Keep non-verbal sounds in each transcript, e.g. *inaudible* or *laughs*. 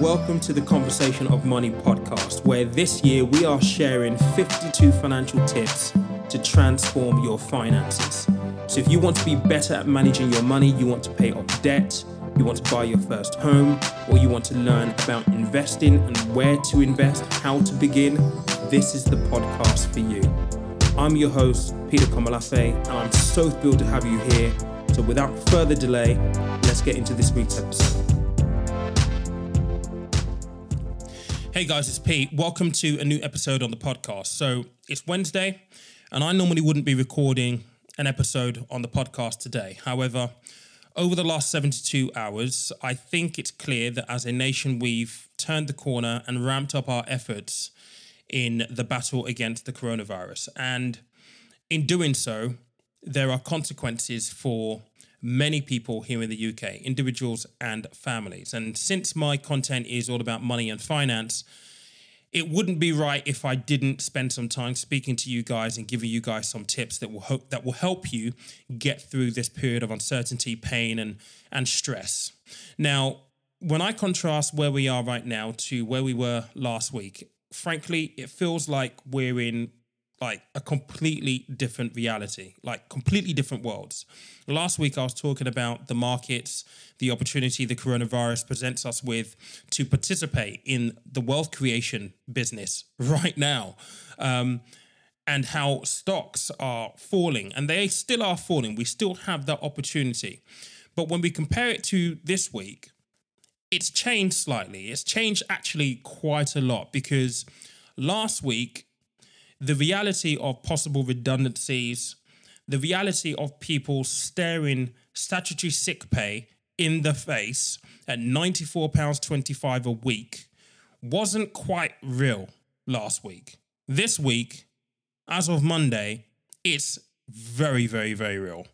Welcome to the Conversation of Money podcast, where this year we are sharing 52 financial tips to transform your finances. So, if you want to be better at managing your money, you want to pay off debt, you want to buy your first home, or you want to learn about investing and where to invest, how to begin, this is the podcast for you. I'm your host, Peter Komolafe, and I'm so thrilled to have you here. So, without further delay, let's get into this week's episode. Hey guys, it's Pete. Welcome to a new episode on the podcast. So it's Wednesday, and I normally wouldn't be recording an episode on the podcast today. However, over the last 72 hours, I think it's clear that as a nation, we've turned the corner and ramped up our efforts in the battle against the coronavirus. And in doing so, there are consequences for many people here in the UK, individuals and families. And since my content is all about money and finance, it wouldn't be right if I didn't spend some time speaking to you guys and giving you guys some tips that will hope that will help you get through this period of uncertainty, pain, and and stress. Now, when I contrast where we are right now to where we were last week, frankly, it feels like we're in like a completely different reality, like completely different worlds. Last week, I was talking about the markets, the opportunity the coronavirus presents us with to participate in the wealth creation business *laughs* right now. Um, and how stocks are falling, and they still are falling. We still have that opportunity. But when we compare it to this week, it's changed slightly. It's changed actually quite a lot because last week the reality of possible redundancies, the reality of people staring statutory sick pay in the face at £94.25 a week wasn't quite real last week. This week, as of Monday, it's very, very, very real.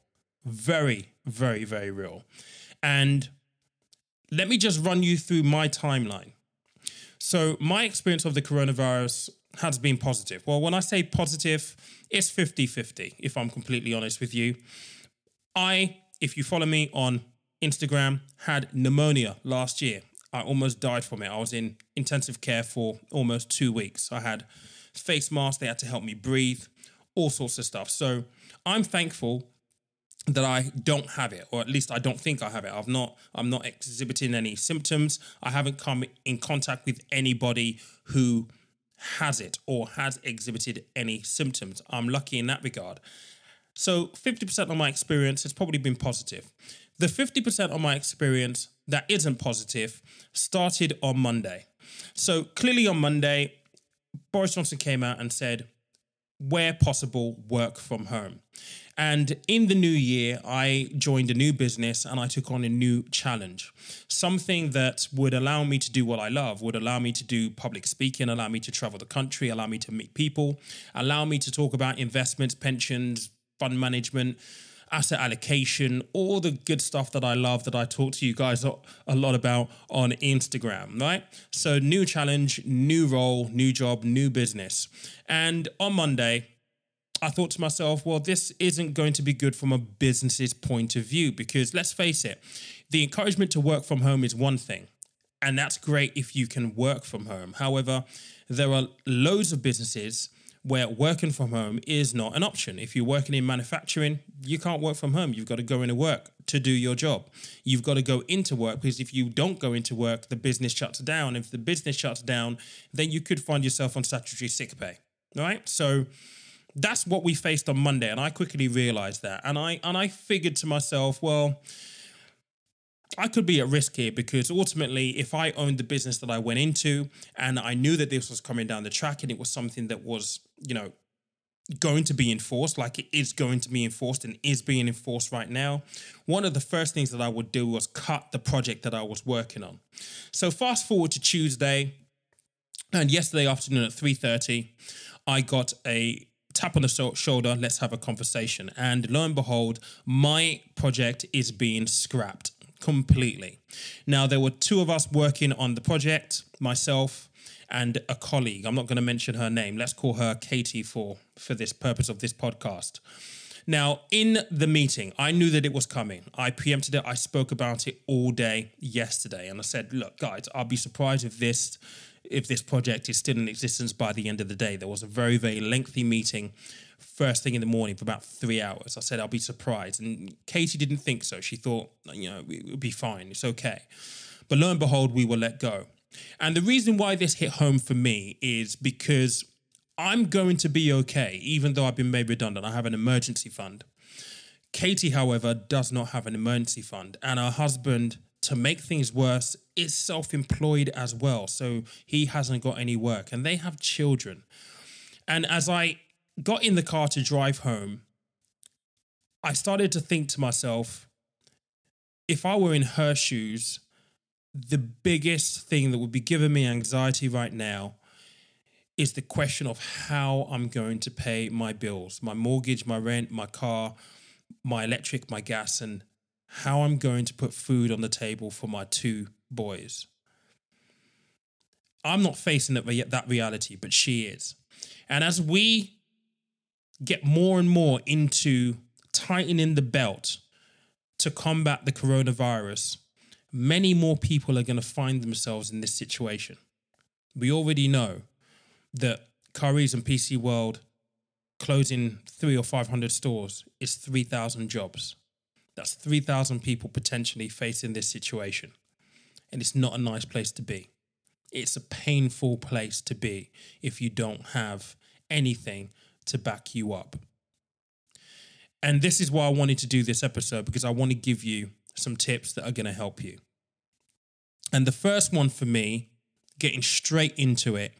Very, very, very real. And let me just run you through my timeline. So, my experience of the coronavirus has been positive. Well, when I say positive, it's 50 50, if I'm completely honest with you. I, if you follow me on Instagram, had pneumonia last year. I almost died from it. I was in intensive care for almost two weeks. I had face masks, they had to help me breathe, all sorts of stuff. So I'm thankful that I don't have it, or at least I don't think I have it. I've not, I'm not exhibiting any symptoms. I haven't come in contact with anybody who has it or has exhibited any symptoms. I'm lucky in that regard. So 50% of my experience has probably been positive. The 50% of my experience that isn't positive started on Monday. So clearly on Monday, Boris Johnson came out and said, where possible, work from home. And in the new year, I joined a new business and I took on a new challenge. Something that would allow me to do what I love, would allow me to do public speaking, allow me to travel the country, allow me to meet people, allow me to talk about investments, pensions, fund management, asset allocation, all the good stuff that I love that I talk to you guys a lot about on Instagram, right? So, new challenge, new role, new job, new business. And on Monday, I thought to myself, well, this isn't going to be good from a business's point of view because let's face it, the encouragement to work from home is one thing. And that's great if you can work from home. However, there are loads of businesses where working from home is not an option. If you're working in manufacturing, you can't work from home. You've got to go into work to do your job. You've got to go into work because if you don't go into work, the business shuts down. If the business shuts down, then you could find yourself on statutory sick pay. Right? So that's what we faced on Monday, and I quickly realized that. And I and I figured to myself, well, I could be at risk here because ultimately, if I owned the business that I went into and I knew that this was coming down the track and it was something that was, you know, going to be enforced, like it is going to be enforced and is being enforced right now, one of the first things that I would do was cut the project that I was working on. So fast forward to Tuesday, and yesterday afternoon at 3:30, I got a tap on the shoulder, let's have a conversation. And lo and behold, my project is being scrapped completely. Now, there were two of us working on the project, myself and a colleague. I'm not going to mention her name. Let's call her Katie for, for this purpose of this podcast. Now, in the meeting, I knew that it was coming. I preempted it. I spoke about it all day yesterday, and I said, "Look, guys, I'll be surprised if this if this project is still in existence by the end of the day." There was a very very lengthy meeting first thing in the morning for about three hours. I said, "I'll be surprised," and Katie didn't think so. She thought, you know, it would be fine. It's okay. But lo and behold, we were let go. And the reason why this hit home for me is because I'm going to be okay, even though I've been made redundant. I have an emergency fund. Katie, however, does not have an emergency fund, and her husband, to make things worse, is self employed as well. So he hasn't got any work, and they have children. And as I got in the car to drive home, I started to think to myself, if I were in her shoes, the biggest thing that would be giving me anxiety right now is the question of how I'm going to pay my bills, my mortgage, my rent, my car, my electric, my gas, and how I'm going to put food on the table for my two boys. I'm not facing that, that reality, but she is. And as we get more and more into tightening the belt to combat the coronavirus, many more people are going to find themselves in this situation. We already know that Currys and PC World closing three or 500 stores is 3,000 jobs. That's 3,000 people potentially facing this situation. And it's not a nice place to be. It's a painful place to be if you don't have anything to back you up. And this is why I wanted to do this episode because I want to give you some tips that are going to help you. And the first one for me, getting straight into it,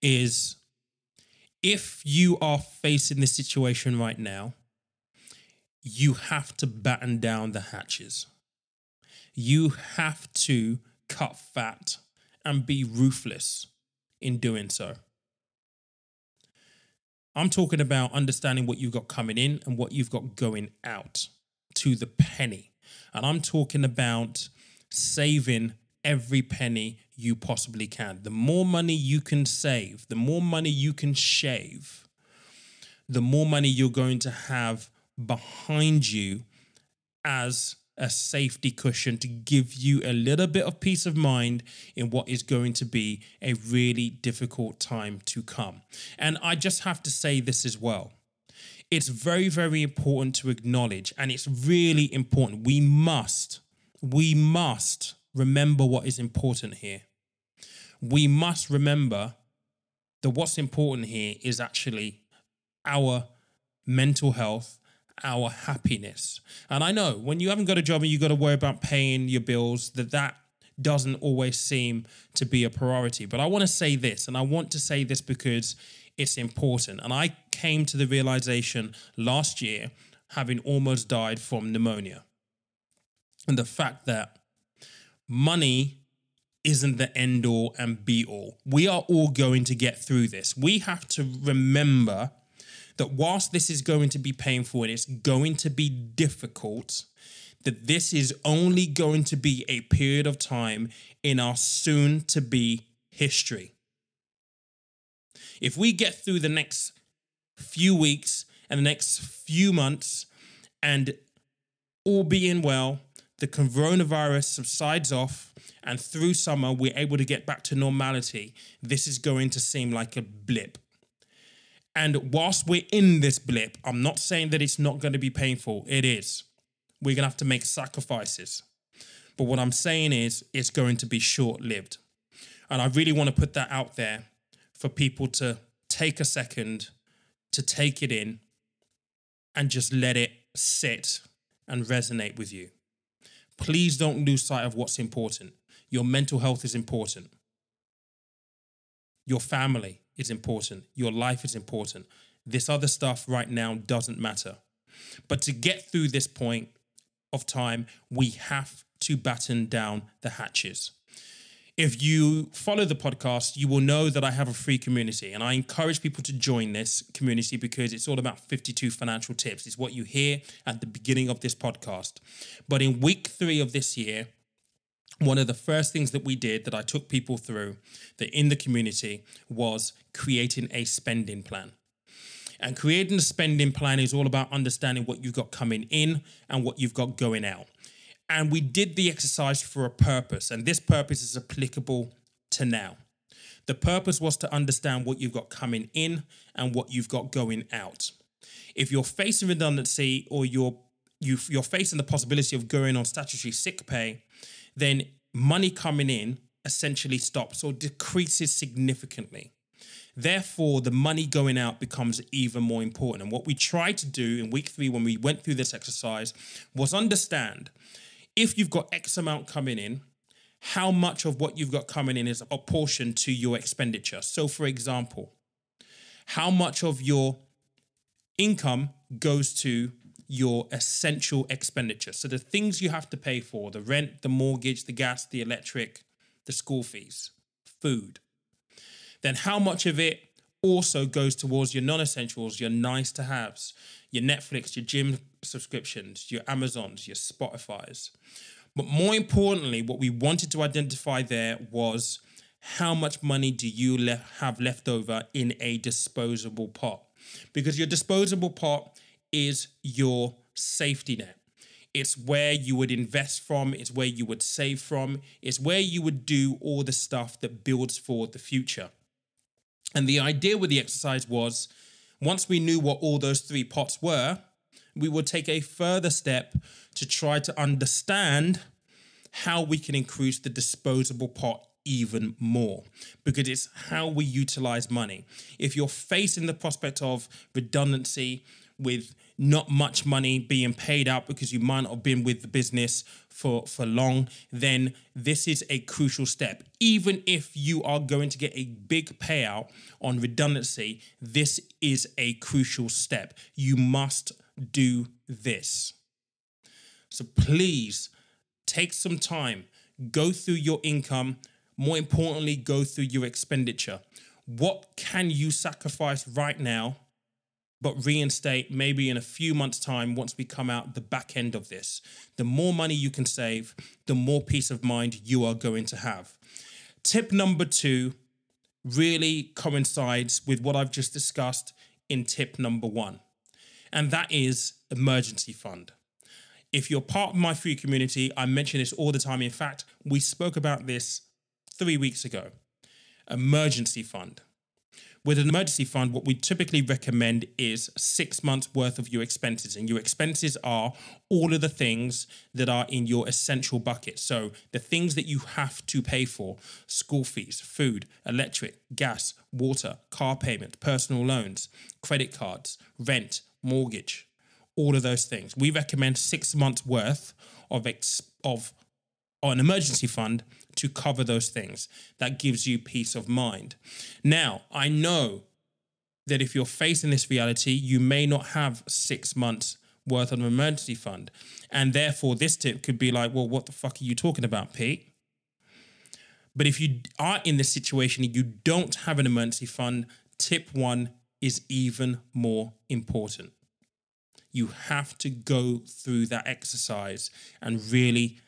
is if you are facing this situation right now, you have to batten down the hatches. You have to cut fat and be ruthless in doing so. I'm talking about understanding what you've got coming in and what you've got going out to the penny. And I'm talking about saving every penny you possibly can. The more money you can save, the more money you can shave, the more money you're going to have behind you as a safety cushion to give you a little bit of peace of mind in what is going to be a really difficult time to come. And I just have to say this as well. It's very, very important to acknowledge, and it's really important. We must, we must remember what is important here. We must remember that what's important here is actually our mental health our happiness. And I know when you haven't got a job and you've got to worry about paying your bills, that that doesn't always seem to be a priority. But I want to say this, and I want to say this because it's important. And I came to the realization last year, having almost died from pneumonia, and the fact that money isn't the end all and be all. We are all going to get through this. We have to remember that whilst this is going to be painful and it's going to be difficult, that this is only going to be a period of time in our soon to be history. If we get through the next few weeks and the next few months, and all being well, the coronavirus subsides off, and through summer we're able to get back to normality, this is going to seem like a blip. And whilst we're in this blip, I'm not saying that it's not going to be painful. It is. We're going to have to make sacrifices. But what I'm saying is, it's going to be short lived. And I really want to put that out there for people to take a second to take it in and just let it sit and resonate with you. Please don't lose sight of what's important. Your mental health is important. Your family is important. Your life is important. This other stuff right now doesn't matter. But to get through this point of time, we have to batten down the hatches. If you follow the podcast, you will know that I have a free community, and I encourage people to join this community because it's all about 52 financial tips. It's what you hear at the beginning of this podcast. But in week three of this year, one of the first things that we did that I took people through that in the community was creating a spending plan. And creating a spending plan is all about understanding what you've got coming in and what you've got going out. And we did the exercise for a purpose, and this purpose is applicable to now. The purpose was to understand what you've got coming in and what you've got going out. If you're facing redundancy or you're you, you're facing the possibility of going on statutory sick pay, then money coming in essentially stops or decreases significantly. Therefore, the money going out becomes even more important. And what we tried to do in week three when we went through this exercise was understand if you've got X amount coming in, how much of what you've got coming in is a portion to your expenditure. So, for example, how much of your income goes to your essential expenditure? So, the things you have to pay for the rent, the mortgage, the gas, the electric, the school fees, food. Then, how much of it also goes towards your non essentials, your nice to haves, your Netflix, your gym subscriptions, your Amazons, your Spotify's. But more importantly, what we wanted to identify there was how much money do you le- have left over in a disposable pot? Because your disposable pot is your safety net. It's where you would invest from, it's where you would save from, it's where you would do all the stuff that builds for the future. And the idea with the exercise was once we knew what all those three pots were, we would take a further step to try to understand how we can increase the disposable pot even more because it's how we utilize money. If you're facing the prospect of redundancy with not much money being paid out because you might not have been with the business for, for long, then this is a crucial step. Even if you are going to get a big payout on redundancy, this is a crucial step. You must do this. So please take some time, go through your income, more importantly, go through your expenditure. What can you sacrifice right now, but reinstate maybe in a few months' time once we come out the back end of this? The more money you can save, the more peace of mind you are going to have. Tip number two really coincides with what I've just discussed in tip number one and that is emergency fund. If you're part of my free community, I mention this all the time. In fact, we spoke about this three weeks ago. Emergency fund. With an emergency fund, what we typically recommend is six months worth of your expenses. And your expenses are all of the things that are in your essential bucket. So the things that you have to pay for school fees, food, electric, gas, water, car payment, personal loans, credit cards, rent, mortgage, all of those things. We recommend six months worth of ex- of an emergency fund to cover those things. That gives you peace of mind. Now, I know that if you're facing this reality, you may not have six months worth of an emergency fund. And therefore, this tip could be like, well, what the fuck are you talking about, Pete? But if you are in this situation you don't have an emergency fund, tip one is even more important. You have to go through that exercise and really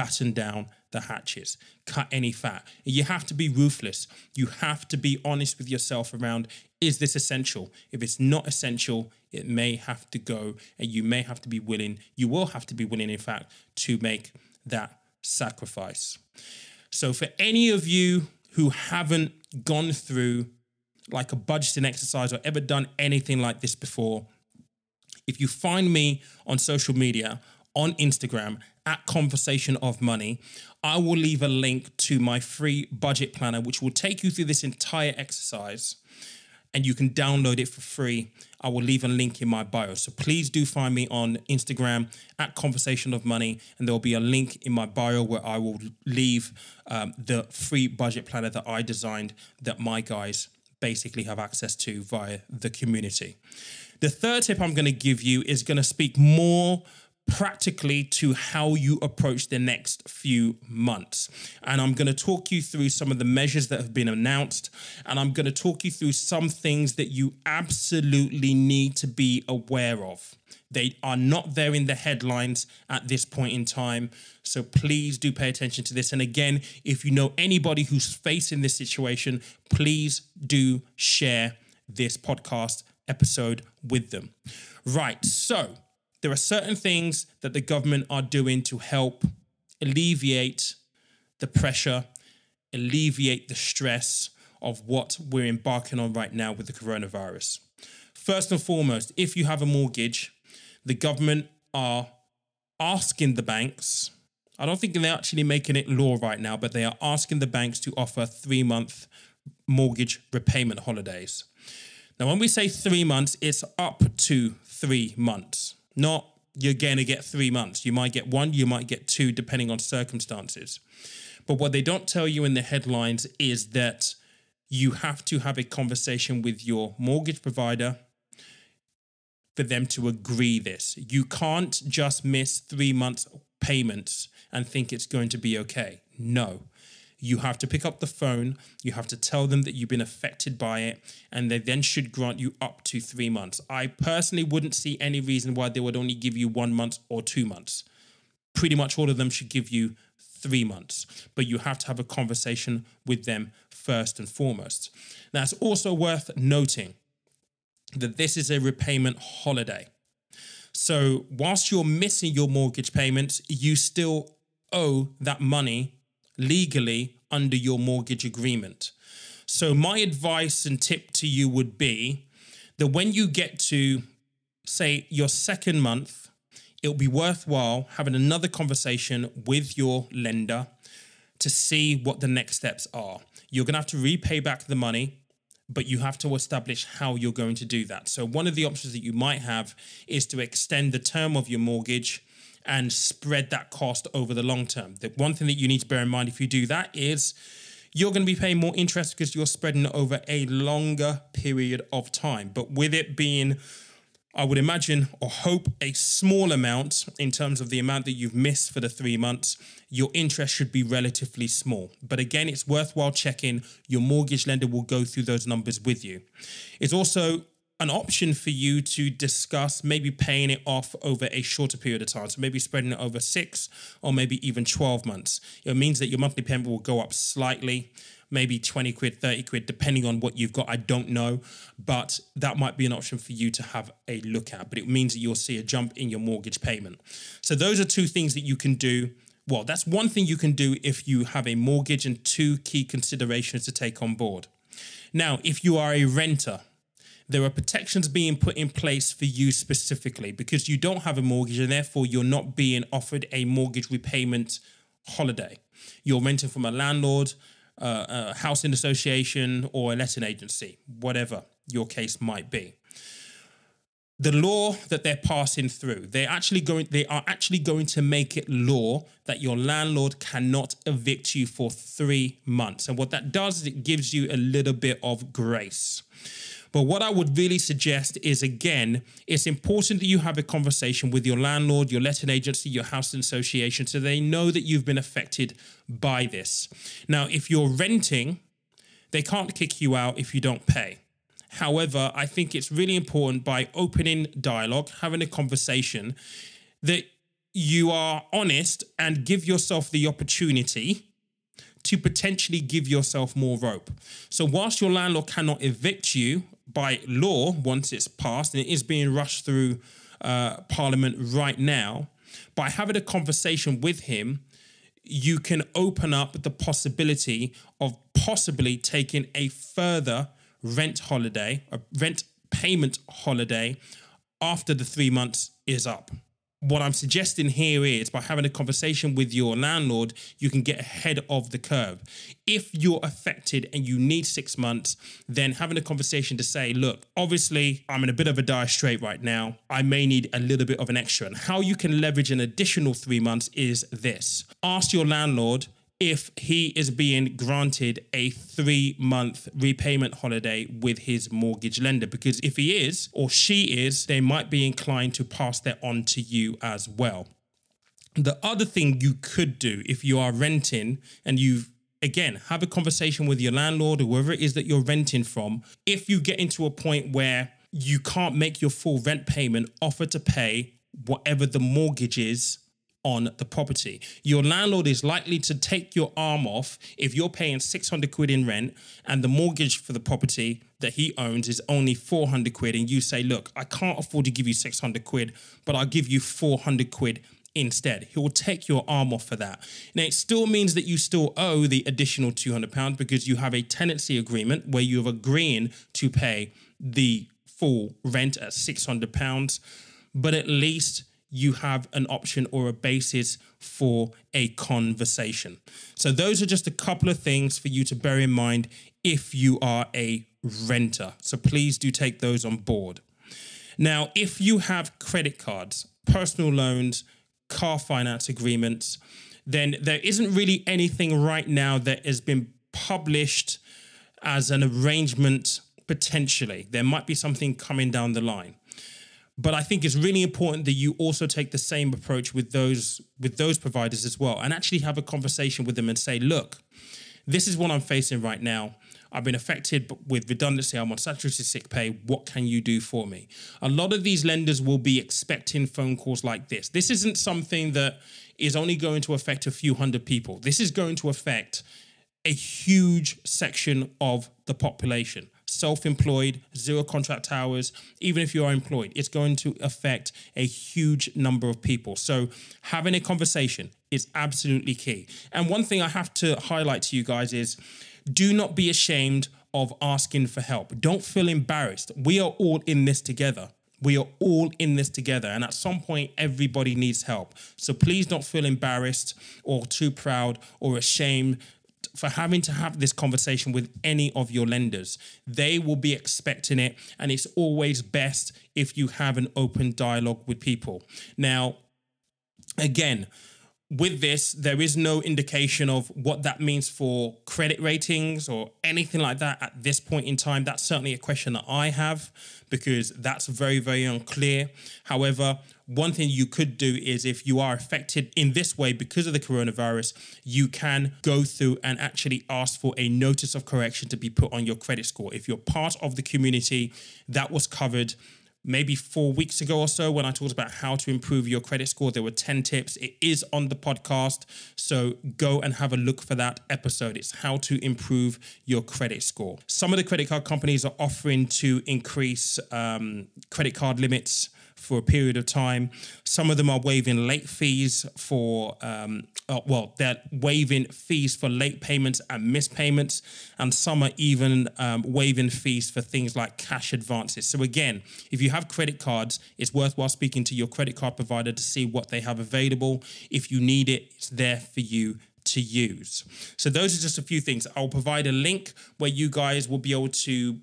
batten down the hatches, cut any fat. You have to be ruthless. You have to be honest with yourself around is this essential? If it's not essential, it may have to go, and you may have to be willing, you will have to be willing, in fact, to make that sacrifice. So, for any of you who haven't gone through like a budgeting exercise or ever done anything like this before, if you find me on social media, on Instagram at Conversation of Money, I will leave a link to my free budget planner, which will take you through this entire exercise and you can download it for free. I will leave a link in my bio. So please do find me on Instagram at Conversation of Money, and there will be a link in my bio where I will leave um, the free budget planner that I designed that my guys basically have access to via the community. The third tip I'm going to give you is going to speak more practically to how you approach the next few months. And I'm going to talk you through some of the measures that have been announced. And I'm going to talk you through some things that you absolutely need to be aware of. They are not there in the headlines at this point in time. So please do pay attention to this. And again, if you know anybody who's facing this situation, please do share this podcast episode with them. Right. So there are certain things that the government are doing to help alleviate the pressure, alleviate the stress of what we're embarking on right now with the coronavirus. First and foremost, if you have a mortgage, the government are asking the banks, I don't think they're actually making it law right now, but they are asking the banks to offer three month mortgage repayment holidays. Now, when we say three months, it's up to three months, not you're going to get three months. You might get one, you might get two, depending on circumstances. But what they don't tell you in the headlines is that you have to have a conversation with your mortgage provider for them to agree this. You can't just miss three months payments and think it's going to be okay. No. You have to pick up the phone, you have to tell them that you've been affected by it, and they then should grant you up to three months. I personally wouldn't see any reason why they would only give you one month or two months. Pretty much all of them should give you three months, but you have to have a conversation with them first and foremost. Now, it's also worth noting that this is a repayment holiday. So, whilst you're missing your mortgage payments, you still owe that money legally under your mortgage agreement. So, my advice and tip to you would be that when you get to, say, your second month, it'll be worthwhile having another conversation with your lender to see what the next steps are. You're going to have to repay back the money but you have to establish how you're going to do that. So, one of the options that you might have is to extend the term of your mortgage and spread that cost over the long term. The one thing that you need to bear in mind if you do that is you're going to be paying more interest because you're spreading it over a longer period of time. But with it being I would imagine or hope a small amount in terms of the amount that you've missed for the three months. Your interest should be relatively small. But again, it's worthwhile checking. Your mortgage lender will go through those numbers with you. It's also an option for you to discuss maybe paying it off over a shorter period of time. So maybe spreading it over six or maybe even 12 months. It means that your monthly payment will go up slightly maybe 20 quid, 30 quid, depending on what you've got. I don't know, but that might be an option for you to have a look at. But it means that you'll see a jump in your mortgage payment. So those are two things that you can do. Well, that's one thing you can do if you have a mortgage and two key considerations to take on board. Now, if you are a renter, there are protections being put in place for you specifically because you don't have a mortgage and therefore you're not being offered a mortgage repayment holiday. You're renting from a landlord, uh, a housing association or a letting agency, whatever your case might be. The law that they're passing through, they're actually going, they are actually going to make it law that your landlord cannot evict you for three months. And what that does is it gives you a little bit of grace. But what I would really suggest is again, it's important that you have a conversation with your landlord, your letting agency, your housing association, so they know that you've been affected by this. Now, if you're renting, they can't kick you out if you don't pay. However, I think it's really important by opening dialogue, having a conversation, that you are honest and give yourself the opportunity to potentially give yourself more rope. So, whilst your landlord cannot evict you by law once it's passed, and it is being rushed through uh, Parliament right now, by having a conversation with him, you can open up the possibility of possibly taking a further rent holiday, a rent payment holiday after the three months is up what I'm suggesting here is by having a conversation with your landlord, you can get ahead of the curve. If you're affected and you need six months, then having a conversation to say, look, obviously, I'm in a bit of a dire strait right now. I may need a little bit of an extra. And how you can leverage an additional three months is this ask your landlord if he is being granted a three month repayment holiday with his mortgage lender. Because if he is or she is, they might be inclined to pass that on to you as well. The other thing you could do if you are renting and you've again have a conversation with your landlord or whoever it is that you're renting from, if you get into a point where you can't make your full rent payment, offer to pay whatever the mortgage is on the property. Your landlord is likely to take your arm off if you're paying 600 quid in rent and the mortgage for the property that he owns is only 400 quid and you say, "Look, I can't afford to give you 600 quid, but I'll give you 400 quid instead. He will take your arm off for that. Now, it still means that you still owe the additional £200 because you have a tenancy agreement where you have agreeing to pay the full rent at £600, but at least you have an option or a basis for a conversation. So, those are just a couple of things for you to bear in mind if you are a renter. So, please do take those on board. Now, if you have credit cards, personal loans, car finance agreements, then there isn't really anything right now that has been published as an arrangement potentially. There might be something coming down the line. But I think it's really important that you also take the same approach with those with those providers as well and actually have a conversation with them and say, look, this is what I'm facing right now. I've been affected with redundancy. I'm on statutory sick pay. What can you do for me? A lot of these lenders will be expecting phone calls like this. This isn't something that is only going to affect a few hundred people. This is going to affect a huge section of the population. Self employed, zero contract hours, even if you are employed, it's going to affect a huge number of people. So, having a conversation is absolutely key. And one thing I have to highlight to you guys is do not be ashamed of asking for help. Don't feel embarrassed. We are all in this together. We are all in this together. And at some point, everybody needs help. So please don't feel embarrassed or too proud or ashamed for having to have this conversation with any of your lenders. They will be expecting it. And it's always best if you have an open dialogue with people. Now, again, with this, there is no indication of what that means for credit ratings or anything like that at this point in time. That's certainly a question that I have because that's very, very unclear. However, one thing you could do is if you are affected in this way because of the coronavirus, you can go through and actually ask for a notice of correction to be put on your credit score. If you're part of the community, that was covered maybe four weeks ago or so when I talked about how to improve your credit score. There were 10 tips. It is on the podcast. So go and have a look for that episode. It's how to improve your credit score. Some of the credit card companies are offering to increase um, credit card limits for a period of time. Some of them are waiving late fees for, um, uh, well, they're waiving fees for late payments and missed payments, and some are even um, waiving fees for things like cash advances. So, again, if you have credit cards, it's worthwhile speaking to your credit card provider to see what they have available. If you need it, it's there for you to use. So, those are just a few things. I'll provide a link where you guys will be able to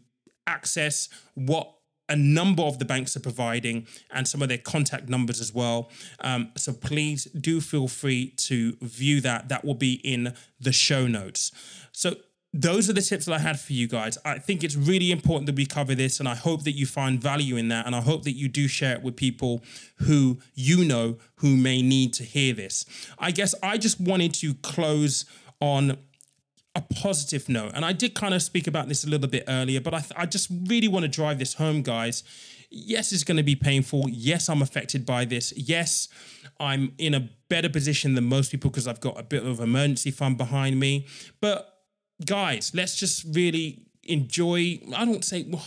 access what a number of the banks are providing and some of their contact numbers as well. Um, so please do feel free to view that. That will be in the show notes. So those are the tips that I had for you guys. I think it's really important that we cover this, and I hope that you find value in that. And I hope that you do share it with people who you know who may need to hear this. I guess I just wanted to close on a positive note. And I did kind of speak about this a little bit earlier, but I, th- I just really want to drive this home, guys. Yes, it's going to be painful. Yes, I'm affected by this. Yes, I'm in a better position than most people because I've got a bit of emergency fund behind me. But guys, let's just really enjoy. I don't say well,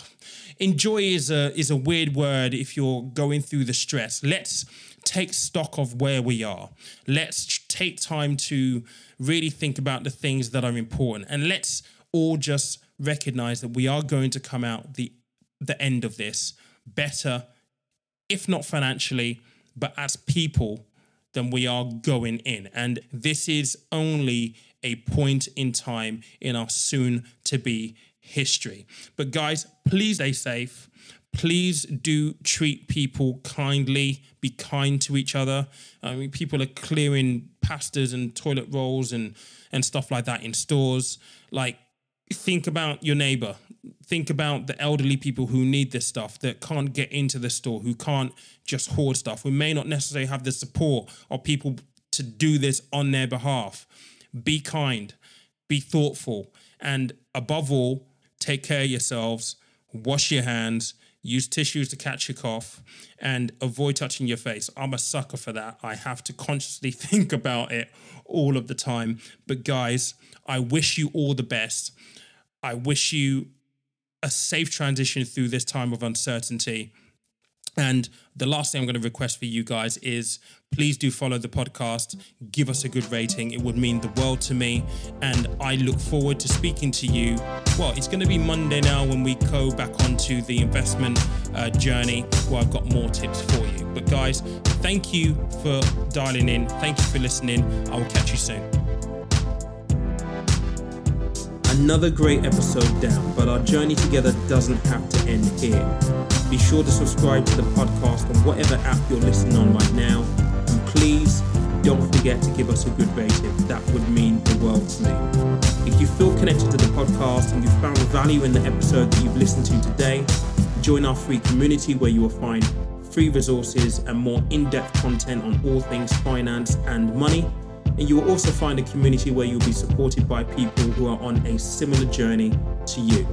enjoy is a is a weird word if you're going through the stress. Let's take stock of where we are. Let's take time to really think about the things that are important. And let's all just recognize that we are going to come out the the end of this better, if not financially, but as people than we are going in. And this is only a point in time in our soon to be history. But guys, please stay safe please do treat people kindly be kind to each other. I mean people are clearing pastas and toilet rolls and and stuff like that in stores. Like think about your neighbor. Think about the elderly people who need this stuff that can't get into the store who can't just hoard stuff who may not necessarily have the support of people to do this on their behalf. Be kind be thoughtful and above all take care of yourselves wash your hands use tissues to catch your cough, and avoid touching your face. I'm a sucker for that. I have to consciously *laughs* think about it all of the time. But guys, I wish you all the best. I wish you a safe transition through this time of uncertainty. And the last thing I'm going to request for you guys is please do follow the podcast, give us a good rating. It would mean the world to me. And I look forward to speaking to you. Well, it's going to be Monday now when we go back onto the investment uh, journey where I've got more tips for you. But guys, thank you for dialing in. Thank you for listening. I will catch you soon. Another great episode down, but our journey together doesn't have to end here. Be sure to subscribe to the podcast on whatever app you're listening on right now. And please don't forget to give us a good rating. That would mean the world to me. If you feel connected to the podcast and you found value in the episode that you've listened to today, join our free community where you will find free resources and more in depth content on all things finance and money. And you will also find a community where you'll be supported by people who are on a similar journey to you.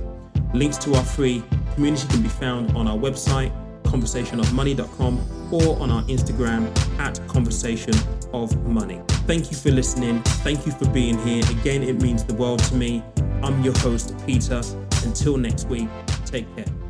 Links to our free community can be found on our website, conversationofmoney.com, or on our Instagram at conversation of money. Thank you for listening. Thank you for being here. Again, it means the world to me. I'm your host, Peter. Until next week, take care.